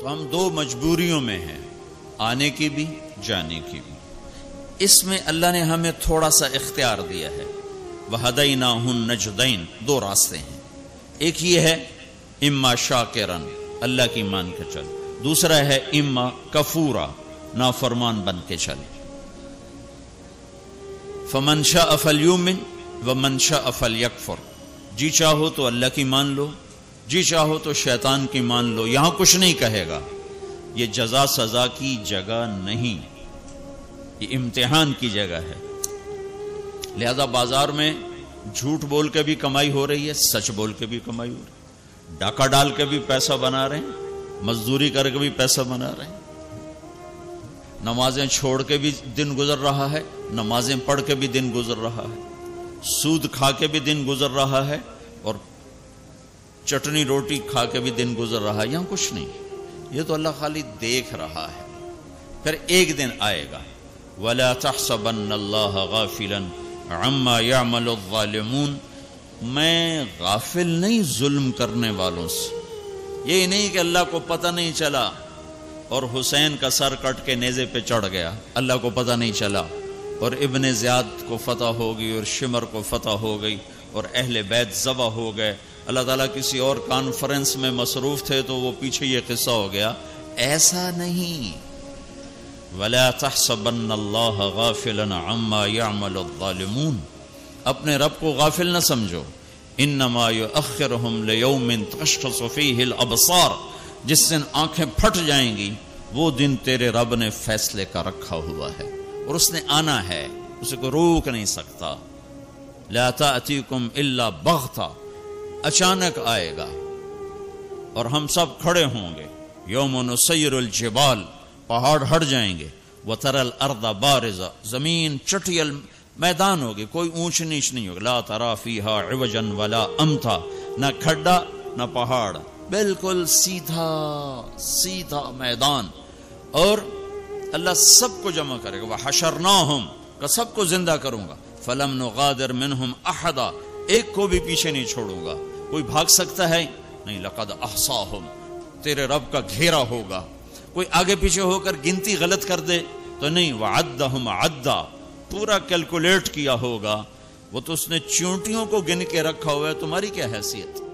تو ہم دو مجبوریوں میں ہیں، آنے کی بھی، جانے کی بھی۔ اس میں اللہ نے ہمیں تھوڑا سا اختیار دیا ہے۔ وہ ہدعینہ ہن نجدین دو راستے ہیں۔ ایک یہ ہے، اما شاکرن اللہ کی مان کے چل۔ دوسرا ہے، اما کفورا۔ نافرمان بن کے چل۔ فمنشا افل یومن و منشا افل یکفر جی چاہو تو اللہ کی مان لو۔ جی چاہو تو شیطان کی مان لو، یہاں کچھ نہیں کہے گا۔ یہ جزا سزا کی جگہ نہیں، یہ امتحان کی جگہ ہے۔ لہذا بازار میں جھوٹ بول کے بھی کمائی ہو رہی ہے، سچ بول کے بھی کمائی ہو رہی ہے۔ ڈاکہ ڈال کے بھی پیسہ بنا رہے ہیں، مزدوری کر کے بھی پیسہ بنا رہے ہیں۔ نمازیں چھوڑ کے بھی دن گزر رہا ہے، نمازیں پڑھ کے بھی دن گزر رہا ہے۔ سود کھا کے بھی دن گزر رہا ہے اور چٹنی روٹی کھا کے بھی دن گزر رہا ہے، یہاں کچھ نہیں۔ یہ تو اللہ خالی دیکھ رہا ہے۔ پھر ایک دن آئے گا۔ ولا تحسبن اللہ غافلا عما يعمل الظالمون۔ میں غافل نہیں ظلم کرنے والوں سے۔ یہ نہیں کہ اللہ کو پتہ نہیں چلا اور حسین کا سر کٹ کے نیزے پہ چڑھ گیا۔ اللہ کو پتہ نہیں چلا اور ابن زیاد کو فتح ہو گئی اور شمر کو فتح ہو گئی اور اہل بیت ذبح ہو گئے۔ اللہ تعالیٰ کسی اور کانفرنس میں مصروف تھے تو وہ پیچھے یہ قصہ ہو گیا، ایسا نہیں۔ ولا تحسبن اللہ غافلا عما يعمل الظالمون۔ اپنے رب کو غافل نہ سمجھو۔ انما يؤخرهم ليوم تشخص فيه الابصار جس دن آنکھیں پھٹ جائیں گی، وہ دن تیرے رب نے فیصلے کا رکھا ہوا ہے۔ اور اس نے آنا ہے، اسے کو روک نہیں سکتا۔ لا تأتيكم الا بغتا اچانک آئے گا اور ہم سب کھڑے ہوں گے۔ یوم نسیر الجبال، پہاڑ ہٹ جائیں گے۔ وہ ترل اردا بارزا زمین چٹیل میدان ہوگی، کوئی اونچ نیچ نہیں ہوگی۔ لا ترا فیہا عوجن ولا امتھا نہ کھڈا، نہ پہاڑ۔ بالکل سیدھا سیدھا میدان۔ اور اللہ سب کو جمع کرے گا۔ وہ حشرناہم کہ سب کو زندہ کروں گا۔ فلم نغادر منہم احدا، ایک کو بھی پیچھے نہیں چھوڑوں گا۔ کوئی بھاگ سکتا ہے؟ نہیں، لقد احصاہم، تیرے رب کا گھیرا ہوگا۔ کوئی آگے پیچھے ہو کر گنتی غلط کر دے تو نہیں وہ عدا پورا کیلکولیٹ کیا ہوگا۔ وہ تو اس نے چونٹیوں کو گن کے رکھا ہوا ہے، تمہاری کیا حیثیت؟